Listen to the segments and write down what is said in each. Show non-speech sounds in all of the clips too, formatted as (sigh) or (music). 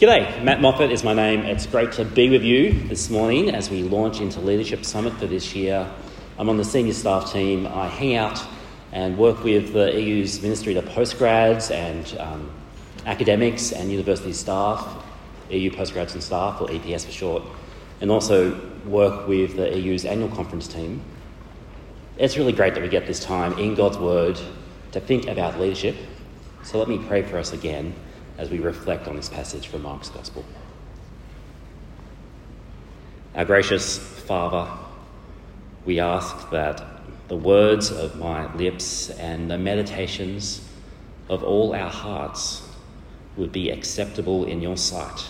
G'day, Matt Moffitt is my name. It's great to be with you this morning as we launch into Leadership Summit for this year. I'm on the senior staff team. I hang out and work with the EU's Ministry to Postgrads and um, academics and university staff, EU Postgrads and Staff, or EPS for short, and also work with the EU's annual conference team. It's really great that we get this time in God's Word to think about leadership. So let me pray for us again as we reflect on this passage from Mark's Gospel. Our gracious Father, we ask that the words of my lips and the meditations of all our hearts would be acceptable in your sight,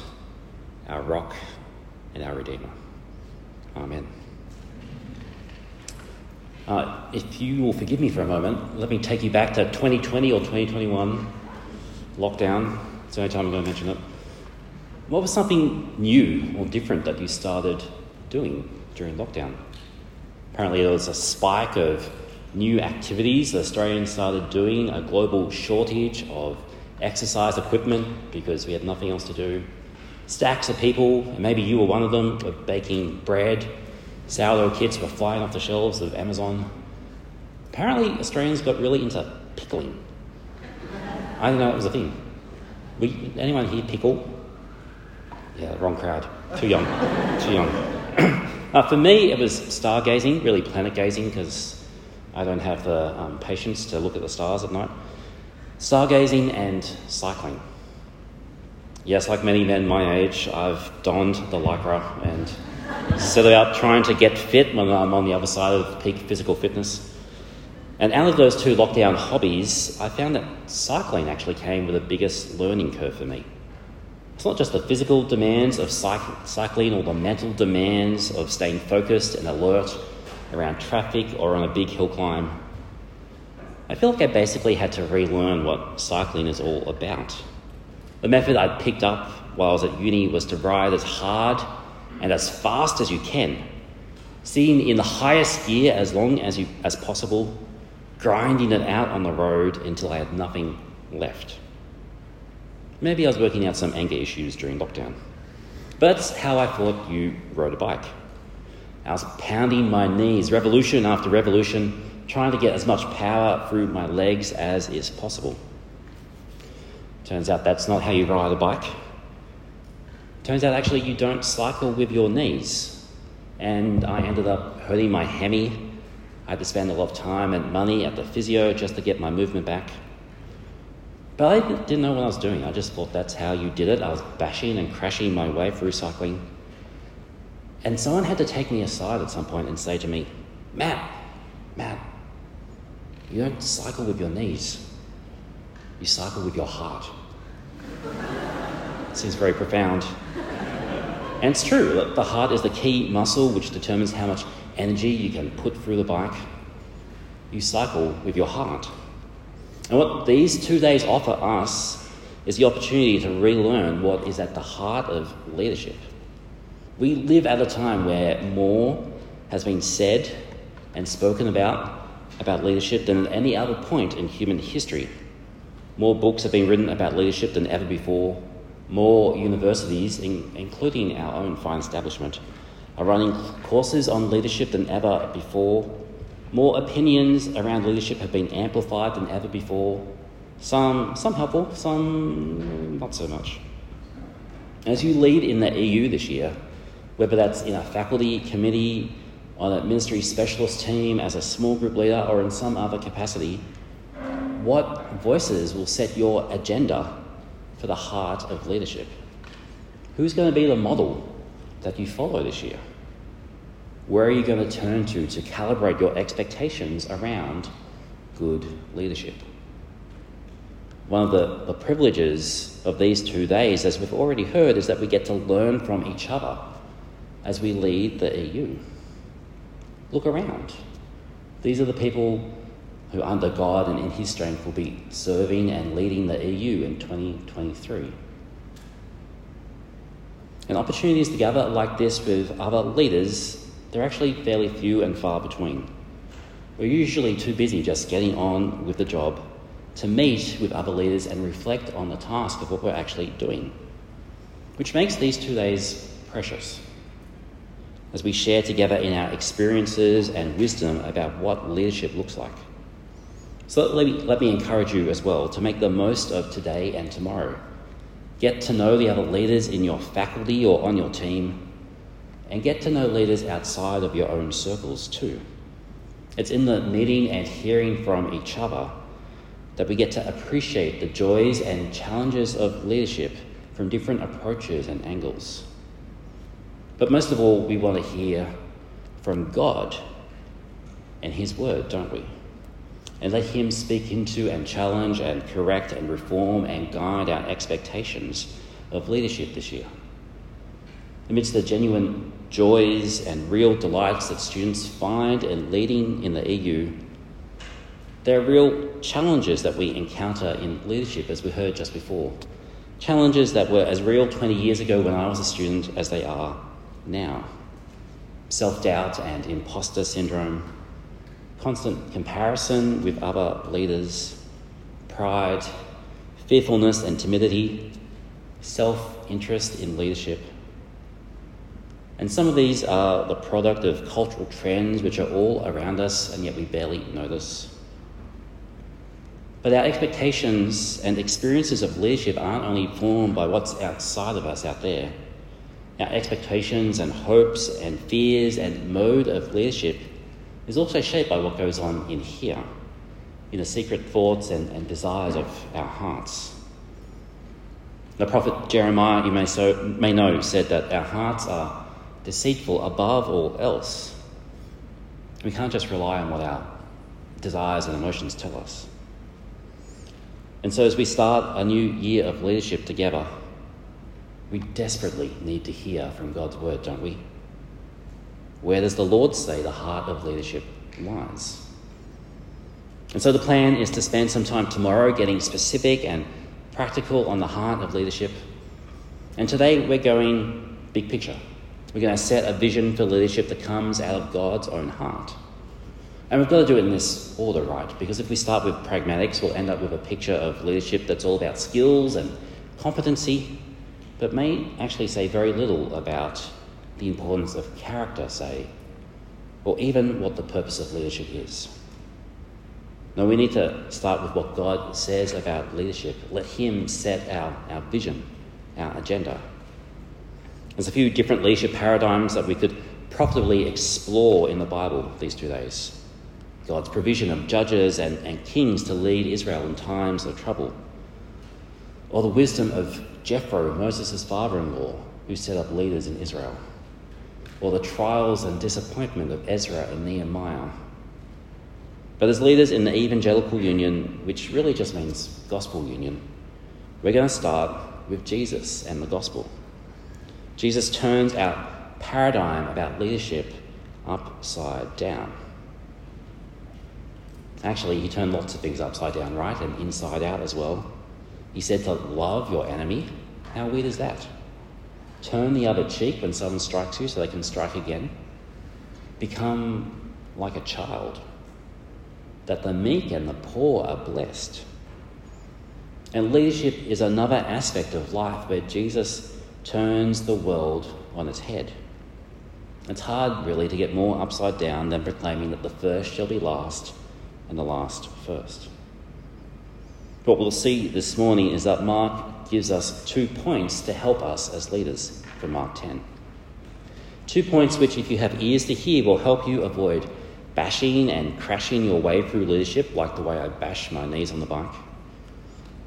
our rock and our Redeemer. Amen. Uh, if you will forgive me for a moment, let me take you back to 2020 or 2021 lockdown it's the only time I'm going to mention it. What was something new or different that you started doing during lockdown? Apparently, there was a spike of new activities that Australians started doing, a global shortage of exercise equipment because we had nothing else to do. Stacks of people, and maybe you were one of them, were baking bread. Sourdough kits were flying off the shelves of Amazon. Apparently, Australians got really into pickling. I didn't know it was a thing. We, anyone here pickle? Yeah, wrong crowd. Too young. Too young. (clears throat) uh, for me, it was stargazing, really planet gazing, because I don't have the um, patience to look at the stars at night. Stargazing and cycling. Yes, like many men my age, I've donned the lycra and set about trying to get fit when I'm on the other side of peak physical fitness. And out of those two lockdown hobbies, I found that cycling actually came with the biggest learning curve for me. It's not just the physical demands of cycling or the mental demands of staying focused and alert around traffic or on a big hill climb. I feel like I basically had to relearn what cycling is all about. The method I'd picked up while I was at uni was to ride as hard and as fast as you can, sitting in the highest gear as long as, you, as possible grinding it out on the road until I had nothing left. Maybe I was working out some anger issues during lockdown. But that's how I thought you rode a bike. I was pounding my knees, revolution after revolution, trying to get as much power through my legs as is possible. Turns out that's not how you ride a bike. Turns out actually you don't cycle with your knees. And I ended up hurting my hammy I had to spend a lot of time and money at the physio just to get my movement back. But I didn't know what I was doing. I just thought that's how you did it. I was bashing and crashing my way through cycling. And someone had to take me aside at some point and say to me, Matt, Matt, you don't cycle with your knees, you cycle with your heart. Seems very profound. And it's true, the heart is the key muscle which determines how much energy you can put through the bike. You cycle with your heart. And what these two days offer us is the opportunity to relearn what is at the heart of leadership. We live at a time where more has been said and spoken about about leadership than at any other point in human history. More books have been written about leadership than ever before. More universities, in, including our own fine establishment, are running courses on leadership than ever before. More opinions around leadership have been amplified than ever before. Some, some helpful, some not so much. As you lead in the EU this year, whether that's in a faculty committee, on a ministry specialist team, as a small group leader, or in some other capacity, what voices will set your agenda for the heart of leadership? Who's going to be the model that you follow this year? Where are you going to turn to to calibrate your expectations around good leadership? One of the, the privileges of these two days, as we've already heard, is that we get to learn from each other as we lead the EU. Look around. These are the people who, under God and in His strength, will be serving and leading the EU in 2023. And opportunities to gather like this with other leaders, they're actually fairly few and far between. We're usually too busy just getting on with the job to meet with other leaders and reflect on the task of what we're actually doing. which makes these two days precious as we share together in our experiences and wisdom about what leadership looks like. So let me, let me encourage you as well to make the most of today and tomorrow. Get to know the other leaders in your faculty or on your team, and get to know leaders outside of your own circles too. It's in the meeting and hearing from each other that we get to appreciate the joys and challenges of leadership from different approaches and angles. But most of all, we want to hear from God and His Word, don't we? and let Him speak into and challenge and correct and reform and guide our expectations of leadership this year. Amidst the genuine joys and real delights that students find in leading in the EU, there are real challenges that we encounter in leadership, as we heard just before. Challenges that were as real 20 years ago when I was a student as they are now. Self doubt and imposter syndrome, constant comparison with other leaders, pride, fearfulness and timidity, self interest in leadership. And some of these are the product of cultural trends which are all around us and yet we barely notice. But our expectations and experiences of leadership aren't only formed by what's outside of us out there. Our expectations and hopes and fears and mode of leadership is also shaped by what goes on in here, in the secret thoughts and, and desires of our hearts. The prophet Jeremiah, you may, so, may know, said that our hearts are deceitful above all else. We can't just rely on what our desires and emotions tell us. And so, as we start a new year of leadership together, we desperately need to hear from God's word, don't we? Where does the Lord say the heart of leadership lies? And so the plan is to spend some time tomorrow getting specific and practical on the heart of leadership. And today we're going big picture. We're going to set a vision for leadership that comes out of God's own heart. And we've got to do it in this order, right? Because if we start with pragmatics, we'll end up with a picture of leadership that's all about skills and competency, but may actually say very little about the importance of character, say, or even what the purpose of leadership is. No, we need to start with what God says about leadership. Let Him set our, our vision, our agenda. There's a few different leadership paradigms that we could profitably explore in the Bible these two days. God's provision of judges and, and kings to lead Israel in times of trouble. Or the wisdom of Jethro, Moses' father in law, who set up leaders in Israel or the trials and disappointment of Ezra and Nehemiah. But as leaders in the Evangelical Union, which really just means gospel union, we're going to start with Jesus and the gospel. Jesus turns our paradigm about leadership upside down. Actually, he turned lots of things upside down, right? And inside out as well. He said to love your enemy. How weird is that? Turn the other cheek when someone strikes you so they can strike again. Become like a child, that the meek and the poor are blessed. And leadership is another aspect of life where Jesus turns the world on its head. It's hard, really, to get more upside down than proclaiming that the first shall be last and the last first. What we'll see this morning is that Mark gives us two points to help us as leaders from Mark 10. Two points which, if you have ears to hear, will help you avoid bashing and crashing your way through leadership, like the way I bash my knees on the bike.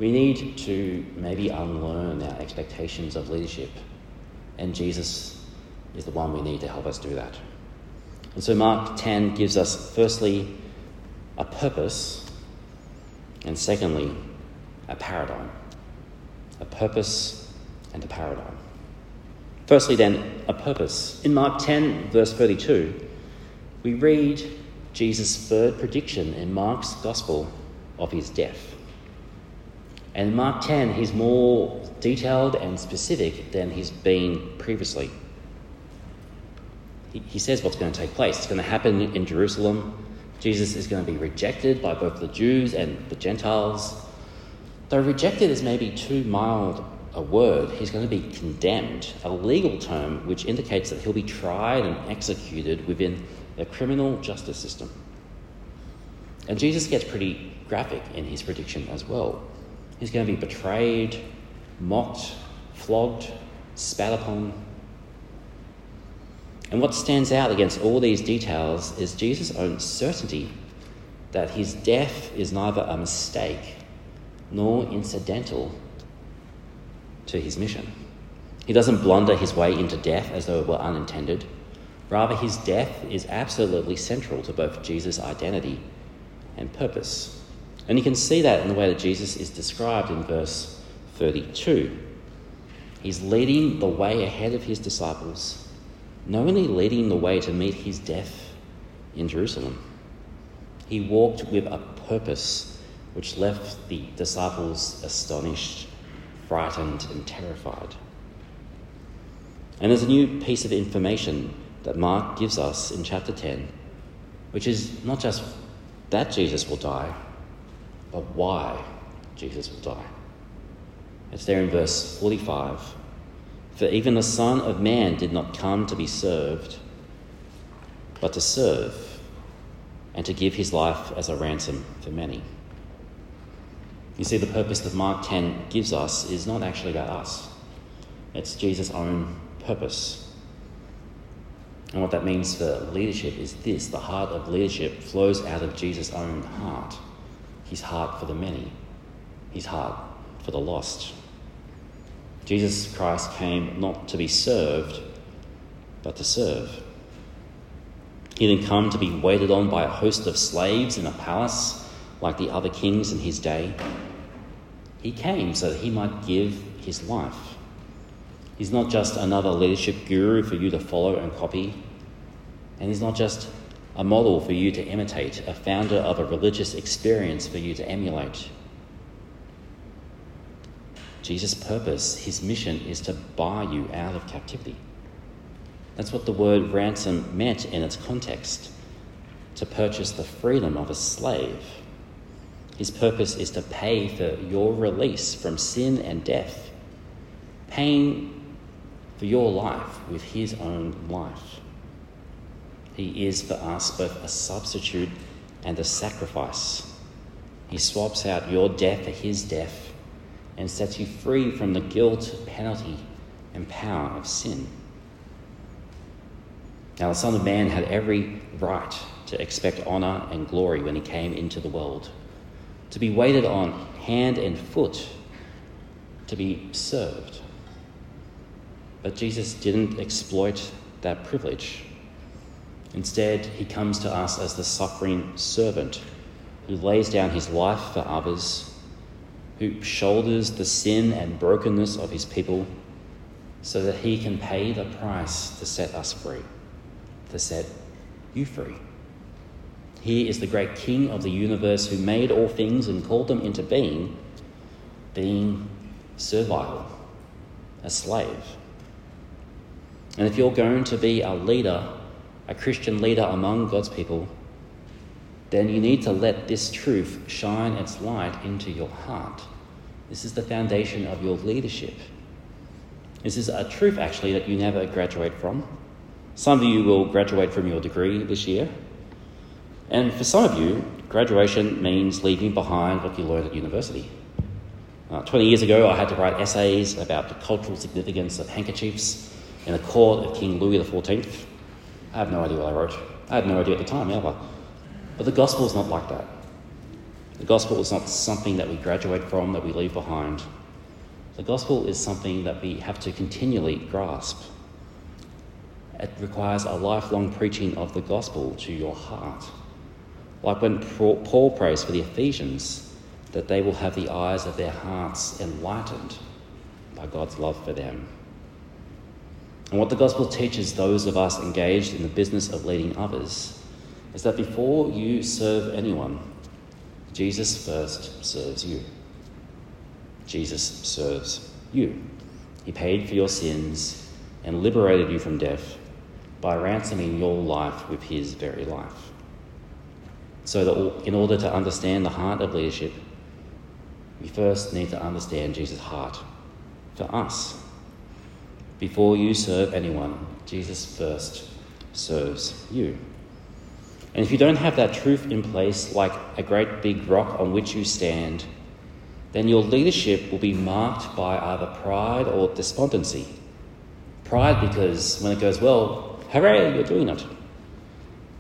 We need to maybe unlearn our expectations of leadership, and Jesus is the one we need to help us do that. And so, Mark 10 gives us, firstly, a purpose, and secondly, a paradigm a purpose and a paradigm. Firstly, then, a purpose. In Mark 10, verse 32, we read Jesus' third prediction in Mark's Gospel of his death. And Mark 10, he's more detailed and specific than he's been previously. He, he says what's going to take place. It's going to happen in Jerusalem. Jesus is going to be rejected by both the Jews and the Gentiles. Though rejected is maybe too mild a word, he's going to be condemned, a legal term which indicates that he'll be tried and executed within the criminal justice system. And Jesus gets pretty graphic in his prediction as well. He's going to be betrayed, mocked, flogged, spat upon. And what stands out against all these details is Jesus' own certainty that his death is neither a mistake nor incidental to his mission. He doesn't blunder his way into death as though it were unintended. Rather, his death is absolutely central to both Jesus' identity and purpose. And you can see that in the way that Jesus is described in verse 32. He's leading the way ahead of his disciples, knowingly leading the way to meet his death in Jerusalem. He walked with a purpose which left the disciples astonished, frightened, and terrified. And there's a new piece of information that Mark gives us in chapter 10, which is not just that Jesus will die, but why Jesus will die. It's there in verse 45. For even the Son of Man did not come to be served, but to serve, and to give his life as a ransom for many. You see, the purpose that Mark 10 gives us is not actually about us, it's Jesus' own purpose. And what that means for leadership is this the heart of leadership flows out of Jesus' own heart his heart for the many, his heart for the lost. Jesus Christ came not to be served, but to serve. He didn't come to be waited on by a host of slaves in a palace like the other kings in his day. He came so that he might give his life. He's not just another leadership guru for you to follow and copy, and he's not just a model for you to imitate, a founder of a religious experience for you to emulate. Jesus' purpose, his mission, is to buy you out of captivity. That's what the word ransom meant in its context to purchase the freedom of a slave. His purpose is to pay for your release from sin and death, paying for your life with his own life. He is for us both a substitute and a sacrifice. He swaps out your death for his death and sets you free from the guilt, penalty, and power of sin. Now, the Son of Man had every right to expect honour and glory when he came into the world, to be waited on hand and foot, to be served. But Jesus didn't exploit that privilege. Instead, he comes to us as the suffering servant who lays down his life for others, who shoulders the sin and brokenness of his people so that he can pay the price to set us free, to set you free. He is the great King of the universe who made all things and called them into being, being servile, a slave. And if you're going to be a leader a Christian leader among God's people, then you need to let this truth shine its light into your heart. This is the foundation of your leadership. This is a truth, actually, that you never graduate from. Some of you will graduate from your degree this year. And for some of you, graduation means leaving behind what you learned at university. Uh, 20 years ago, I had to write essays about the cultural significance of handkerchiefs in the court of King Louis XIV. I have no idea what I wrote. I had no idea at the time either. But the gospel is not like that. The gospel is not something that we graduate from, that we leave behind. The gospel is something that we have to continually grasp. It requires a lifelong preaching of the gospel to your heart. Like when Paul prays for the Ephesians, that they will have the eyes of their hearts enlightened by God's love for them. And what the gospel teaches those of us engaged in the business of leading others is that before you serve anyone, Jesus first serves you. Jesus serves you. He paid for your sins and liberated you from death by ransoming your life with his very life. So that in order to understand the heart of leadership, we first need to understand Jesus' heart. for us. Before you serve anyone, Jesus first serves you. And if you don't have that truth in place, like a great big rock on which you stand, then your leadership will be marked by either pride or despondency. Pride because when it goes well, hooray, you're doing it.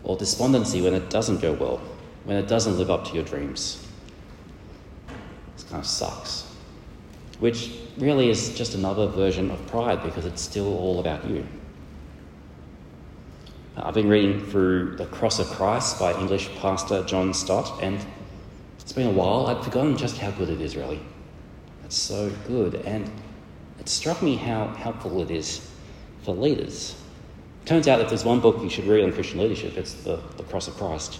Or despondency when it doesn't go well, when it doesn't live up to your dreams. This kind of sucks. Which really is just another version of pride because it's still all about you. Uh, I've been reading through The Cross of Christ by English pastor John Stott, and it's been a while. I'd forgotten just how good it is, really. It's so good, and it struck me how helpful it is for leaders. Turns out that there's one book you should read on Christian leadership, it's the, the Cross of Christ.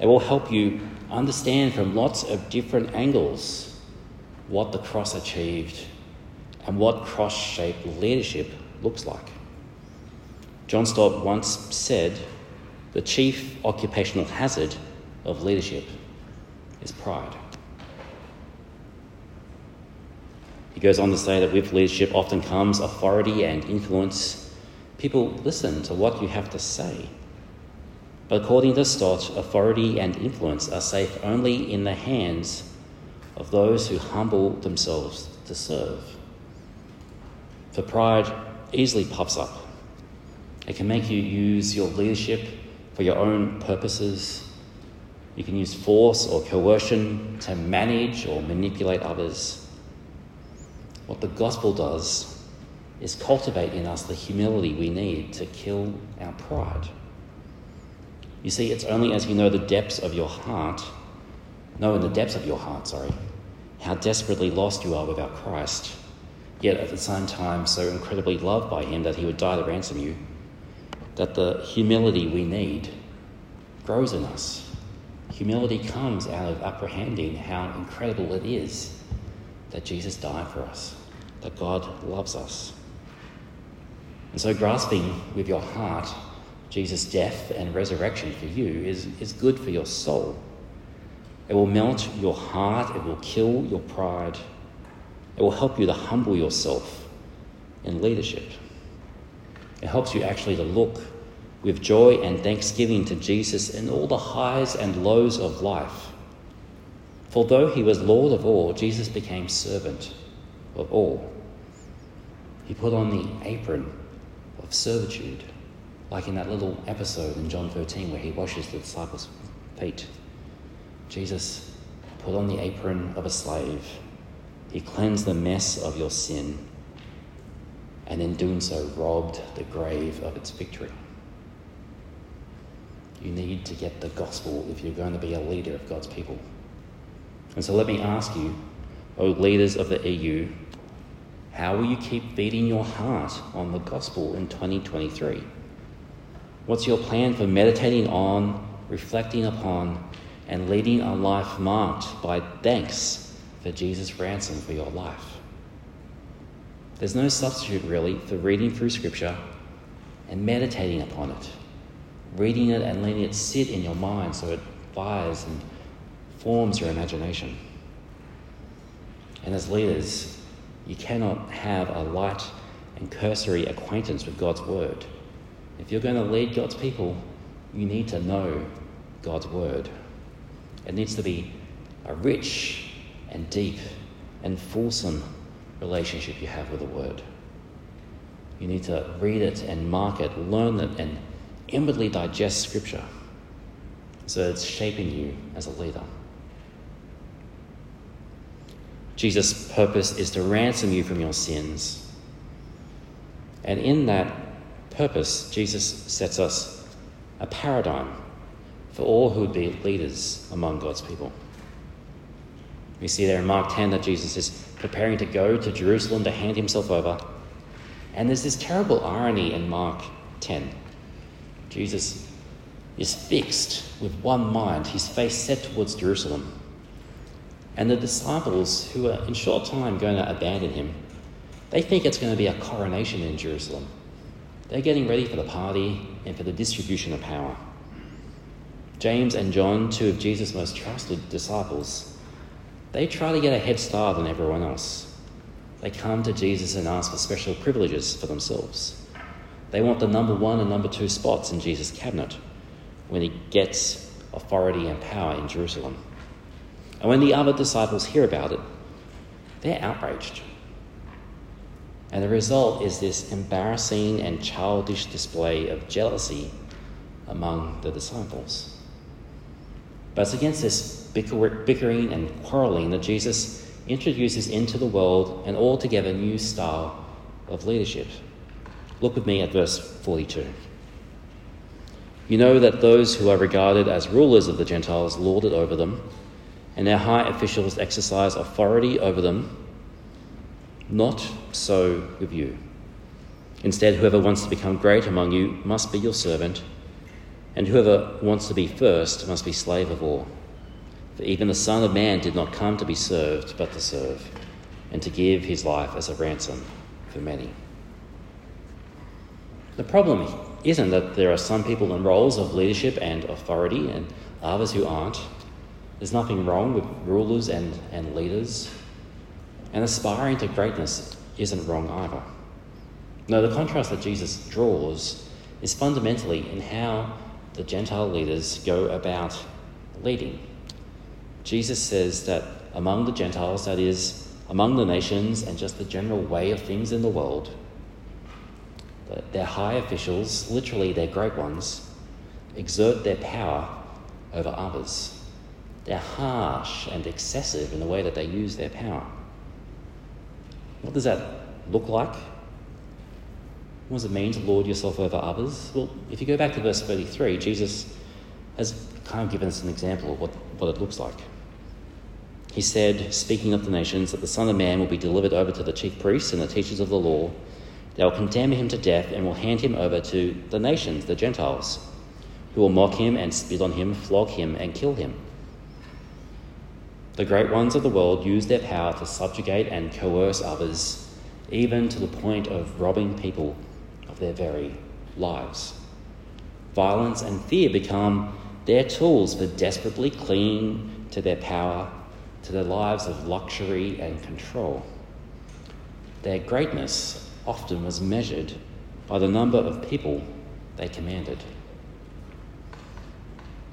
It will help you understand from lots of different angles what the cross achieved and what cross shaped leadership looks like. John Stott once said the chief occupational hazard of leadership is pride. He goes on to say that with leadership often comes authority and influence. People listen to what you have to say. But according to Stott, authority and influence are safe only in the hands of those who humble themselves to serve. For pride easily puffs up it can make you use your leadership for your own purposes. You can use force or coercion to manage or manipulate others. What the gospel does is cultivate in us the humility we need to kill our pride. You see, it's only as you know the depths of your heart, know in the depths of your heart, sorry, how desperately lost you are without Christ, yet at the same time so incredibly loved by Him that He would die to ransom you that the humility we need grows in us. Humility comes out of apprehending how incredible it is that Jesus died for us, that God loves us. And so, grasping with your heart Jesus' death and resurrection for you is, is good for your soul. It will melt your heart, it will kill your pride, it will help you to humble yourself in leadership. It helps you actually to look with joy and thanksgiving to Jesus in all the highs and lows of life. For though he was Lord of all, Jesus became servant of all. He put on the apron of servitude, like in that little episode in John 13 where he washes the disciples' feet. Jesus put on the apron of a slave. He cleansed the mess of your sin and in doing so robbed the grave of its victory. You need to get the gospel if you're going to be a leader of God's people. And so let me ask you, O leaders of the EU, how will you keep feeding your heart on the gospel in 2023? What's your plan for meditating on, reflecting upon, and leading a life marked by thanks for Jesus' ransom for your life? There's no substitute, really, for reading through Scripture and meditating upon it, reading it and letting it sit in your mind so it fires and forms your imagination. And as leaders, you cannot have a light and cursory acquaintance with God's Word. If you're going to lead God's people, you need to know God's Word. It needs to be a rich and deep and fulsome relationship you have with the Word. You need to read it and mark it, learn it, and inwardly digest Scripture so it's shaping you as a leader. Jesus' purpose is to ransom you from your sins. And in that purpose, Jesus sets us a paradigm for all who would be leaders among God's people. We see there in Mark 10 that Jesus is preparing to go to Jerusalem to hand himself over. And there's this terrible irony in Mark 10. Jesus is fixed with one mind, his face set towards Jerusalem. And the disciples, who are in short time going to abandon him, they think it's going to be a coronation in Jerusalem. They're getting ready for the party and for the distribution of power. James and John, two of Jesus' most trusted disciples, they try to get a head start on everyone else. they come to Jesus and ask for special privileges for themselves. They want the number one and number two spots in Jesus' cabinet when he gets authority and power in Jerusalem. And when the other disciples hear about it, they're outraged. And the result is this embarrassing and childish display of jealousy among the disciples. But it's against this bickering and quarreling that Jesus introduces into the world an altogether new style of leadership. Look with me at verse 42. You know that those who are regarded as rulers of the Gentiles lord it over them, and their high officials exercise authority over them. Not so with you. Instead, whoever wants to become great among you must be your servant, and whoever wants to be first must be slave of all. For even the Son of Man did not come to be served, but to serve, and to give his life as a ransom for many. The problem isn't that there are some people in roles of leadership and authority and others who aren't. There's nothing wrong with rulers and, and leaders. And aspiring to greatness isn't wrong either. No, the contrast that Jesus draws is fundamentally in how the Gentile leaders go about leading. Jesus says that among the Gentiles, that is, among the nations and just the general way of things in the world, that their high officials, literally their great ones, exert their power over others. They're harsh and excessive in the way that they use their power. What does that look like? What does it mean to lord yourself over others? Well, if you go back to verse 33, Jesus has kind of given us an example of what, what it looks like. He said, speaking of the nations, that the Son of Man will be delivered over to the chief priests and the teachers of the law they will condemn him to death and will hand him over to the nations, the Gentiles, who will mock him and spit on him, flog him, and kill him. The great ones of the world use their power to subjugate and coerce others, even to the point of robbing people their very lives. Violence and fear become their tools for desperately clinging to their power, to their lives of luxury and control. Their greatness often was measured by the number of people they commanded.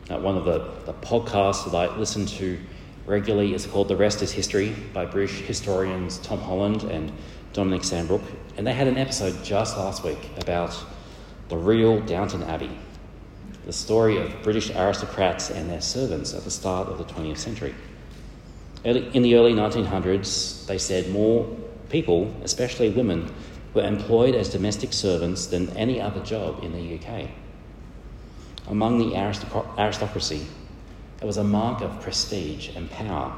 Now, one of the, the podcasts that I listen to regularly is called The Rest is History by British historians Tom Holland and Dominic Sandbrook. And they had an episode just last week about the real Downton Abbey, the story of British aristocrats and their servants at the start of the 20th century. Early, In the early 1900s, they said more people, especially women, were employed as domestic servants than any other job in the UK. Among the aristocracy, it was a mark of prestige and power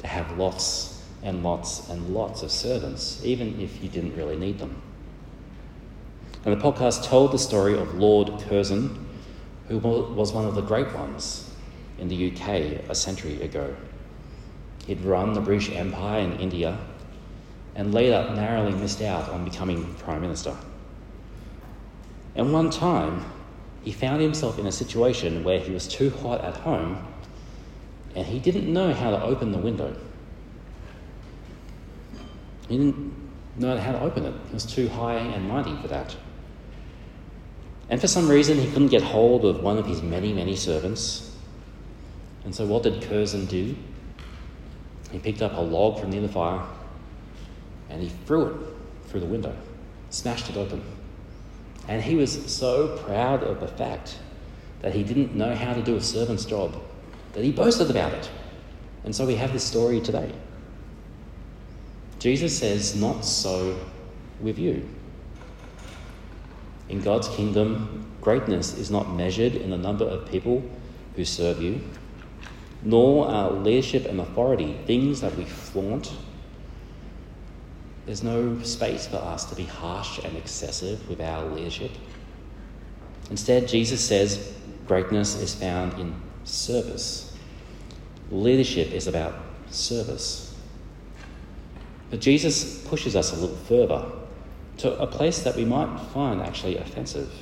to have lots and lots and lots of servants, even if you didn't really need them. And the podcast told the story of Lord Curzon, who was one of the great ones in the UK a century ago. He'd run the British Empire in India and later narrowly missed out on becoming Prime Minister. And one time, he found himself in a situation where he was too hot at home and he didn't know how to open the window. He didn't know how to open it, it was too high and mighty for that. And for some reason, he couldn't get hold of one of his many, many servants. And so, what did Curzon do? He picked up a log from near the fire and he threw it through the window, smashed it open. And he was so proud of the fact that he didn't know how to do a servant's job that he boasted about it. And so we have this story today. Jesus says, Not so with you. In God's kingdom, greatness is not measured in the number of people who serve you, nor are leadership and authority things that we flaunt there's no space for us to be harsh and excessive with our leadership. Instead, Jesus says greatness is found in service. Leadership is about service. But Jesus pushes us a little further to a place that we might find actually offensive.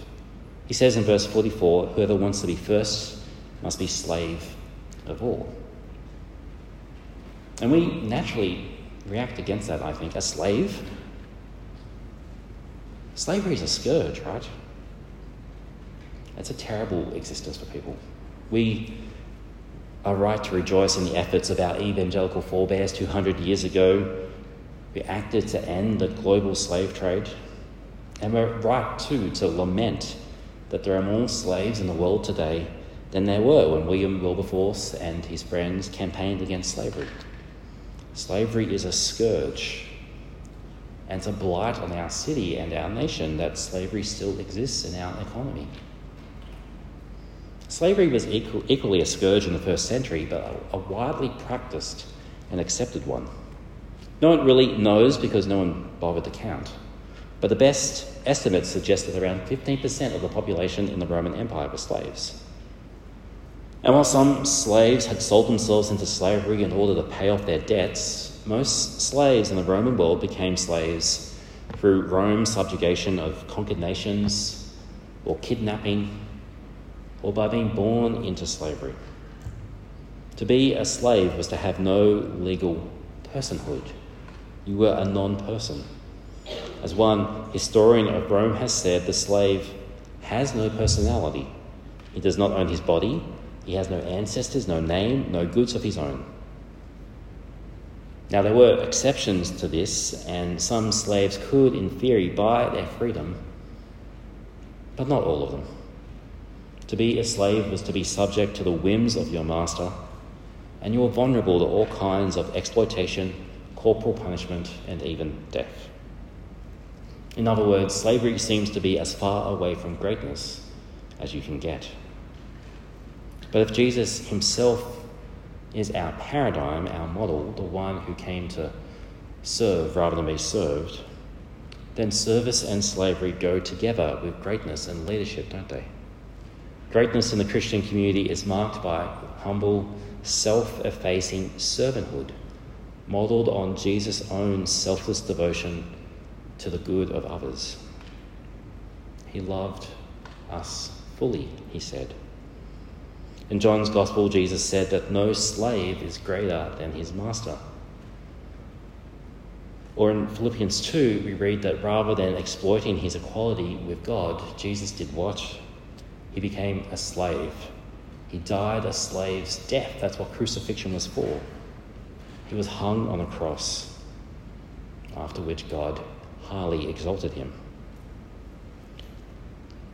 He says in verse 44 whoever wants to be first must be slave of all. And we naturally react against that, I think. A slave? Slavery is a scourge, right? It's a terrible existence for people. We are right to rejoice in the efforts of our evangelical forebears 200 years ago who acted to end the global slave trade. And we're right, too, to lament that there are more slaves in the world today than there were when William Wilberforce and his friends campaigned against slavery. Slavery is a scourge and it's a blight on our city and our nation that slavery still exists in our economy. Slavery was equal, equally a scourge in the first century, but a, a widely practiced and accepted one. No one really knows because no one bothered to count. But the best estimates suggest that around 15% of the population in the Roman Empire were slaves. And while some slaves had sold themselves into slavery in order to pay off their debts, most slaves in the Roman world became slaves through Rome's subjugation of conquered nations, or kidnapping, or by being born into slavery. To be a slave was to have no legal personhood. You were a non person. As one historian of Rome has said, the slave has no personality. He does not own his body, he has no ancestors, no name, no goods of his own. Now, there were exceptions to this, and some slaves could, in theory, buy their freedom, but not all of them. To be a slave was to be subject to the whims of your master, and you were vulnerable to all kinds of exploitation, corporal punishment, and even death. In other words, slavery seems to be as far away from greatness as you can get. But if Jesus himself is our paradigm, our model, the one who came to serve rather than be served, then service and slavery go together with greatness and leadership, don't they? Greatness in the Christian community is marked by humble, self effacing servanthood, modelled on Jesus' own selfless devotion to the good of others. He loved us fully, he said. In John's Gospel, Jesus said that no slave is greater than his master. Or in Philippians 2, we read that rather than exploiting his equality with God, Jesus did what? He became a slave. He died a slave's death. That's what crucifixion was for. He was hung on a cross, after which God highly exalted him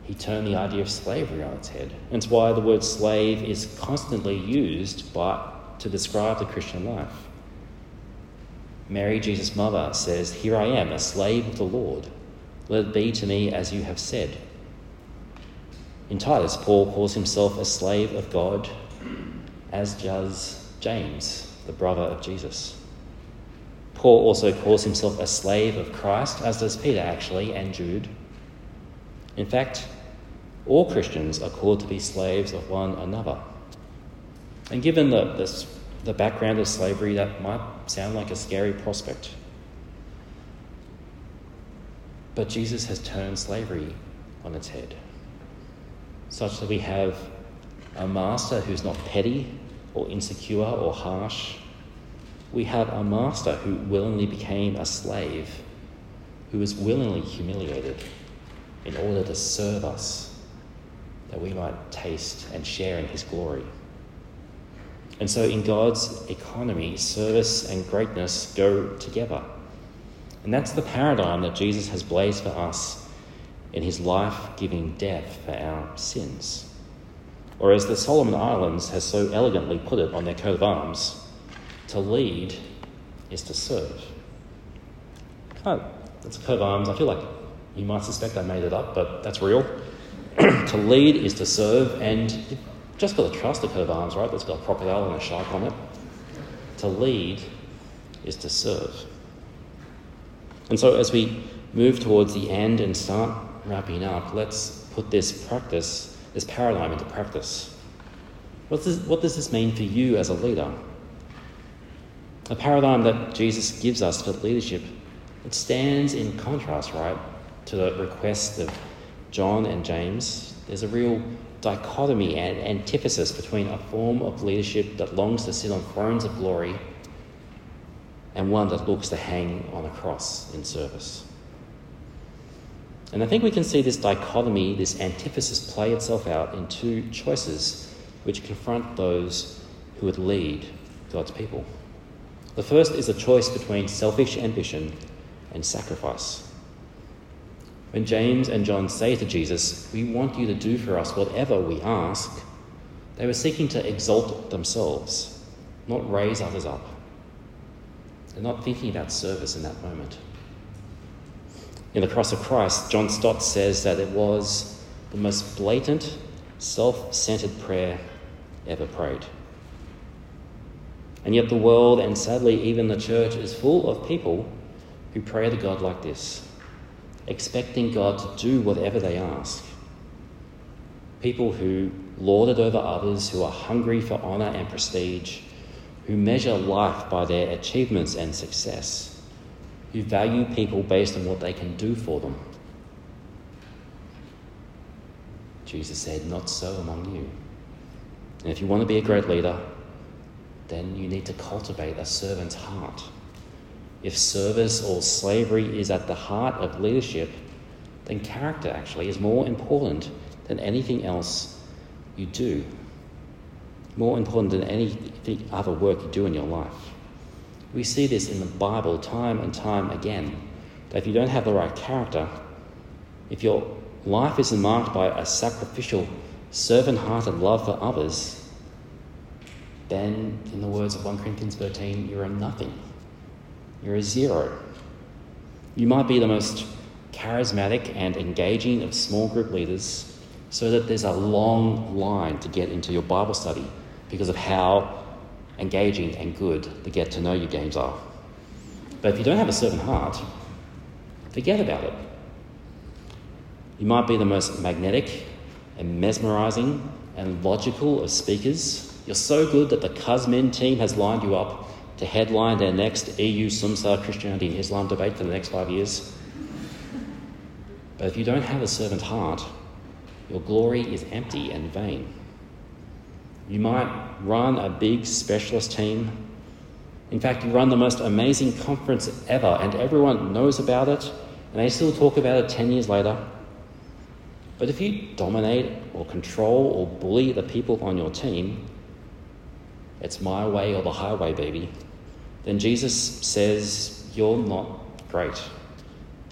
he turned the idea of slavery on its head. And it's why the word slave is constantly used by, to describe the Christian life. Mary, Jesus' mother, says, Here I am, a slave of the Lord. Let it be to me as you have said. In Titus, Paul calls himself a slave of God, as does James, the brother of Jesus. Paul also calls himself a slave of Christ, as does Peter, actually, and Jude. In fact, all Christians are called to be slaves of one another. And given the, the, background of slavery, that might sound like a scary prospect. But Jesus has turned slavery on its head, such that we have a master who's not petty or insecure or harsh. We have a master who willingly became a slave, who was willingly humiliated in order to serve us that we might taste and share in his glory. And so, in God's economy, service and greatness go together. And that's the paradigm that Jesus has blazed for us in his life giving death for our sins. Or, as the Solomon Islands has so elegantly put it on their coat of arms, to lead is to serve. Oh, that's a coat of arms. I feel like you might suspect I made it up, but that's real. (clears throat) to lead is to serve, and you've just got to trust the coat of arms, right? That's got a crocodile and a shark on it. To lead is to serve. And so, as we move towards the end and start wrapping up, let's put this practice, this paradigm into practice. What does, what does this mean for you as a leader? A paradigm that Jesus gives us for leadership, it stands in contrast, right, to the request of John and James, there's a real dichotomy and antithesis between a form of leadership that longs to sit on thrones of glory and one that looks to hang on a cross in service. And I think we can see this dichotomy, this antithesis play itself out in two choices which confront those who would lead God's people. The first is a choice between selfish ambition and sacrifice. When James and John say to Jesus, We want you to do for us whatever we ask, they were seeking to exalt themselves, not raise others up. They're not thinking about service in that moment. In the cross of Christ, John Stott says that it was the most blatant, self centered prayer ever prayed. And yet, the world, and sadly even the church, is full of people who pray to God like this, expecting God to do whatever they ask. People who lord it over others, who are hungry for honour and prestige, who measure life by their achievements and success, who value people based on what they can do for them. Jesus said, Not so among you. And if you want to be a great leader, then you need to cultivate a servant's heart. If service or slavery is at the heart of leadership, then character actually is more important than anything else you do, more important than any other work you do in your life. We see this in the Bible time and time again that if you don't have the right character, if your life isn't marked by a sacrificial, servant hearted love for others, then, in the words of 1 Corinthians 13, you're a nothing. You're a zero. You might be the most charismatic and engaging of small group leaders, so that there's a long line to get into your Bible study because of how engaging and good the get to know you games are. But if you don't have a servant heart, forget about it. You might be the most magnetic and mesmerizing and logical of speakers. You're so good that the Kuzmin team has lined you up to headline their next EU Sumsa Christianity and Islam debate for the next five years. But if you don't have a servant heart, your glory is empty and vain. You might run a big specialist team. In fact, you run the most amazing conference ever, and everyone knows about it, and they still talk about it 10 years later. But if you dominate or control or bully the people on your team, it's my way or the highway, baby, then Jesus says, You're not great.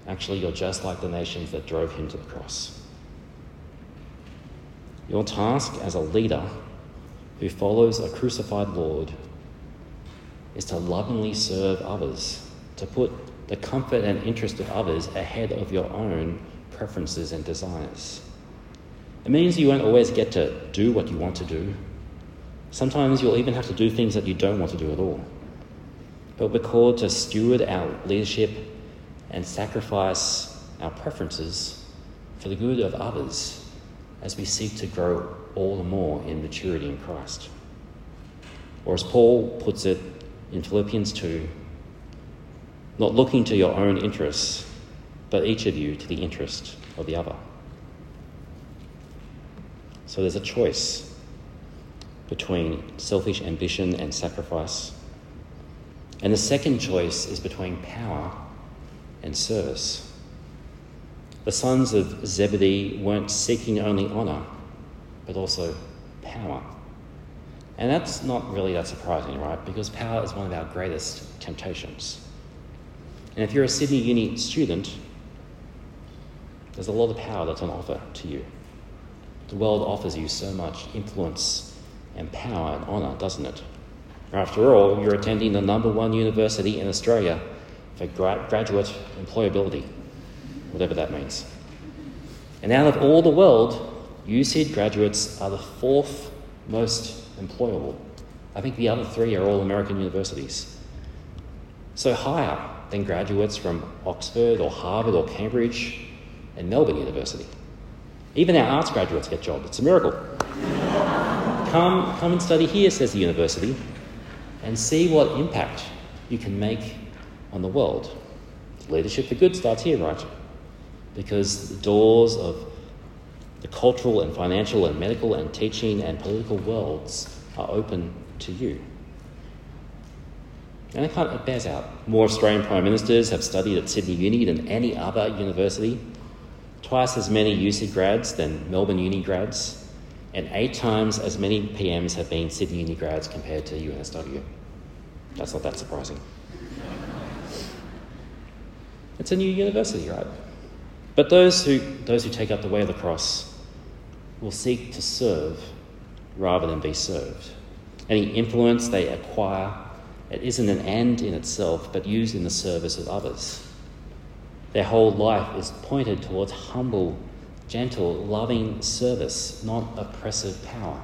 Actually, you're just like the nations that drove him to the cross. Your task as a leader who follows a crucified Lord is to lovingly serve others, to put the comfort and interest of others ahead of your own preferences and desires. It means you won't always get to do what you want to do. Sometimes you'll even have to do things that you don't want to do at all. But we're called to steward our leadership and sacrifice our preferences for the good of others as we seek to grow all the more in maturity in Christ. Or as Paul puts it in Philippians 2, not looking to your own interests, but each of you to the interest of the other. So there's a choice between selfish ambition and sacrifice. And the second choice is between power and service. The sons of Zebedee weren't seeking only honour, but also power. And that's not really that surprising, right? Because power is one of our greatest temptations. And if you're a Sydney Uni student, there's a lot of power that's on offer to you. The world offers you so much influence and power and honour, doesn't it? After all, you're attending the number one university in Australia for gra- graduate employability whatever that means. And out of all the world, USyd graduates are the fourth most employable. I think the other three are all American universities. So higher than graduates from Oxford or Harvard or Cambridge and Melbourne University. Even our arts graduates get jobs. It's a miracle. (laughs) come, come and study here, says the university, and see what impact you can make on the world. Leadership for good starts here, right? because the doors of the cultural and financial and medical and teaching and political worlds are open to you. And it kind of bears out. More Australian Prime Ministers have studied at Sydney Uni than any other university, twice as many USyd grads than Melbourne Uni grads, and eight times as many PMs have been Sydney Uni grads compared to UNSW. That's not that surprising. It's a new university, right? But those who, those who take up the way of the cross will seek to serve rather than be served. Any influence they acquire, it isn't an end in itself, but used in the service of others. Their whole life is pointed towards humble, gentle, loving service, not oppressive power.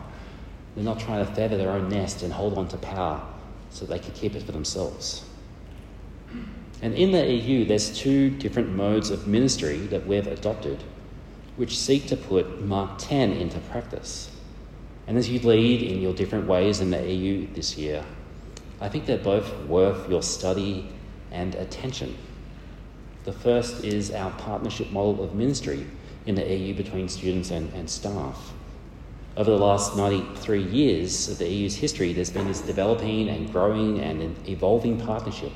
They're not trying to feather their own nest and hold on to power so they can keep it for themselves. And in the EU, there's two different modes of ministry that we've adopted, which seek to put Mark 10 into practice. And as you lead in your different ways in the EU this year, I think they're both worth your study and attention. The first is our partnership model of ministry in the EU between students and, and staff. Over the last 93 years of the EU's history, there's been this developing and growing and evolving partnership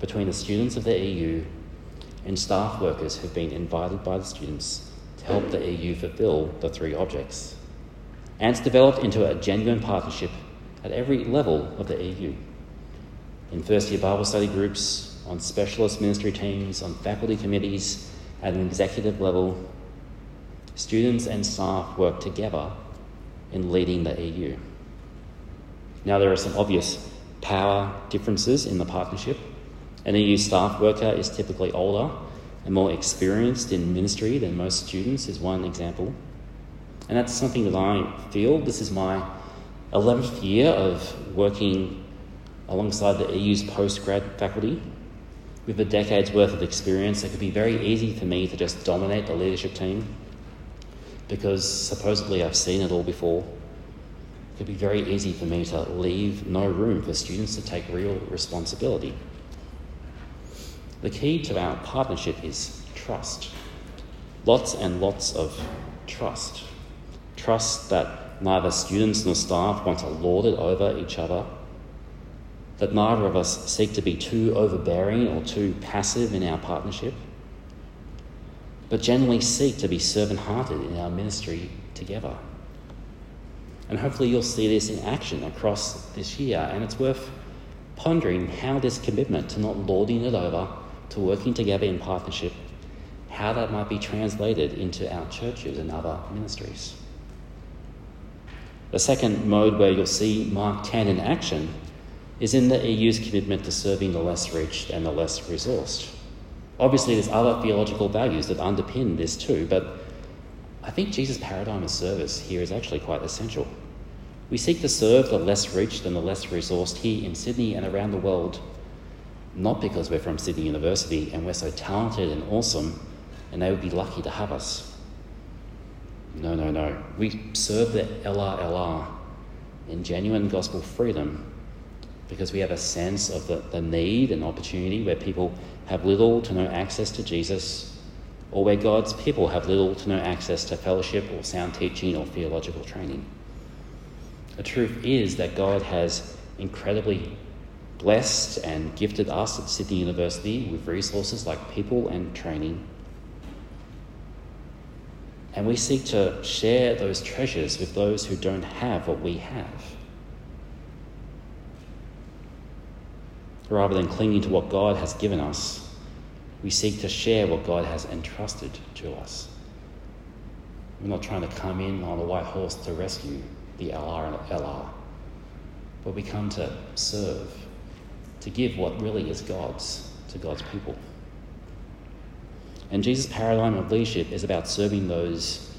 between the students of the EU and staff workers who've been invited by the students to help the EU fulfil the three objects. And it's developed into a genuine partnership at every level of the EU. In first year Bible study groups, on specialist ministry teams, on faculty committees, at an executive level, students and staff work together in leading the EU. Now, there are some obvious power differences in the partnership. An EU staff worker is typically older and more experienced in ministry than most students, is one example. And that's something that I feel. This is my 11th year of working alongside the EU's postgrad faculty. With a decade's worth of experience, it could be very easy for me to just dominate the leadership team because supposedly I've seen it all before. It could be very easy for me to leave no room for students to take real responsibility. The key to our partnership is trust. Lots and lots of trust. Trust that neither students nor staff want to lord it over each other, that neither of us seek to be too overbearing or too passive in our partnership, but generally seek to be servant hearted in our ministry together. And hopefully, you'll see this in action across this year, and it's worth pondering how this commitment to not lording it over to working together in partnership, how that might be translated into our churches and other ministries. The second mode where you'll see Mark 10 in action is in the EU's commitment to serving the less rich and the less resourced. Obviously, there's other theological values that underpin this too, but I think Jesus' paradigm of service here is actually quite essential. We seek to serve the less rich and the less resourced here in Sydney and around the world not because we're from Sydney University and we're so talented and awesome and they would be lucky to have us. No, no, no. We serve the LRLR in genuine gospel freedom because we have a sense of the, the need and opportunity where people have little to no access to Jesus or where God's people have little to no access to fellowship or sound teaching or theological training. The truth is that God has incredibly blessed and gifted us at Sydney University with resources like people and training. And we seek to share those treasures with those who don't have what we have. Rather than clinging to what God has given us, we seek to share what God has entrusted to us. We're not trying to come in on a white horse to rescue the LR and LR, but we come to serve to give what really is God's to God's people. And Jesus' paradigm of leadership is about serving those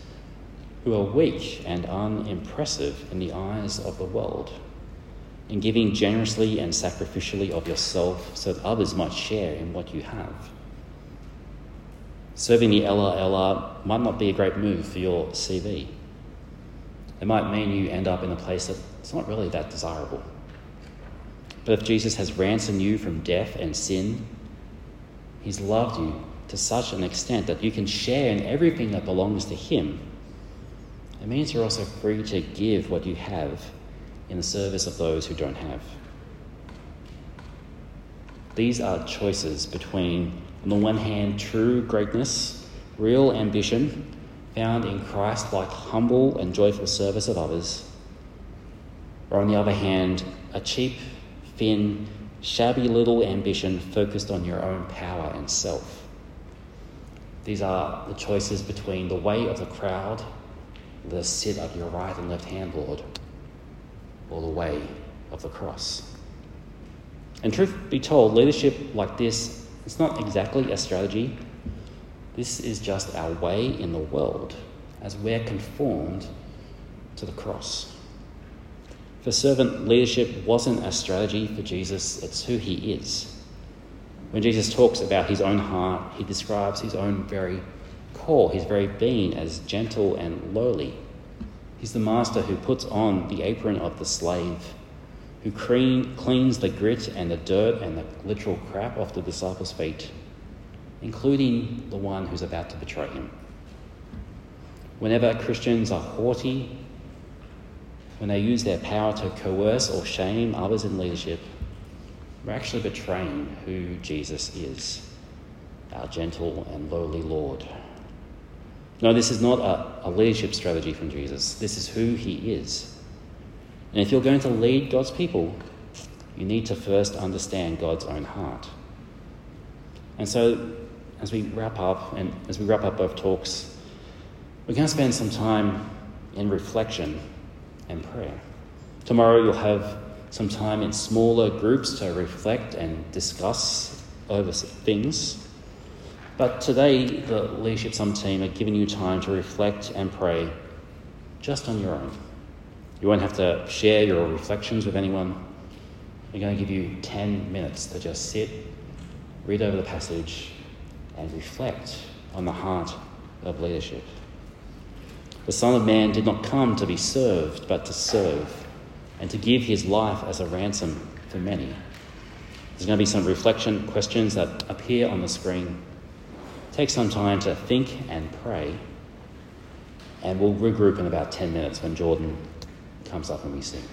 who are weak and unimpressive in the eyes of the world, in giving generously and sacrificially of yourself so that others might share in what you have. Serving the LRLR might not be a great move for your CV. It might mean you end up in a place that's not really that desirable. But if Jesus has ransomed you from death and sin, he's loved you to such an extent that you can share in everything that belongs to him. It means you're also free to give what you have in the service of those who don't have. These are choices between, on the one hand, true greatness, real ambition, found in Christ like humble and joyful service of others, or on the other hand, a cheap, thin, shabby little ambition focused on your own power and self. These are the choices between the way of the crowd, the sit at your right and left hand, Lord, or the way of the cross. And truth be told, leadership like this, it's not exactly a strategy. This is just our way in the world as we're conformed to the cross. For servant leadership wasn't a strategy for Jesus, it's who he is. When Jesus talks about his own heart, he describes his own very core, his very being, as gentle and lowly. He's the master who puts on the apron of the slave who clean, cleans the grit and the dirt and the literal crap off the disciples' feet, including the one who's about to betray him. Whenever Christians are haughty, when they use their power to coerce or shame others in leadership, we're actually betraying who Jesus is, our gentle and lowly Lord. No, this is not a, a leadership strategy from Jesus. This is who he is. And if you're going to lead God's people, you need to first understand God's own heart. And so, as we wrap up, and as we wrap up both talks, we're going to spend some time in reflection and prayer. Tomorrow, you'll have some time in smaller groups to reflect and discuss over things. But today, the Leadership Summit team are giving you time to reflect and pray just on your own. You won't have to share your reflections with anyone. We're going to give you 10 minutes to just sit, read over the passage, and reflect on the heart of leadership. The Son of Man did not come to be served, but to serve, and to give his life as a ransom for many. There's going to be some reflection questions that appear on the screen. Take some time to think and pray, and we'll regroup in about 10 minutes when Jordan comes up and we sing.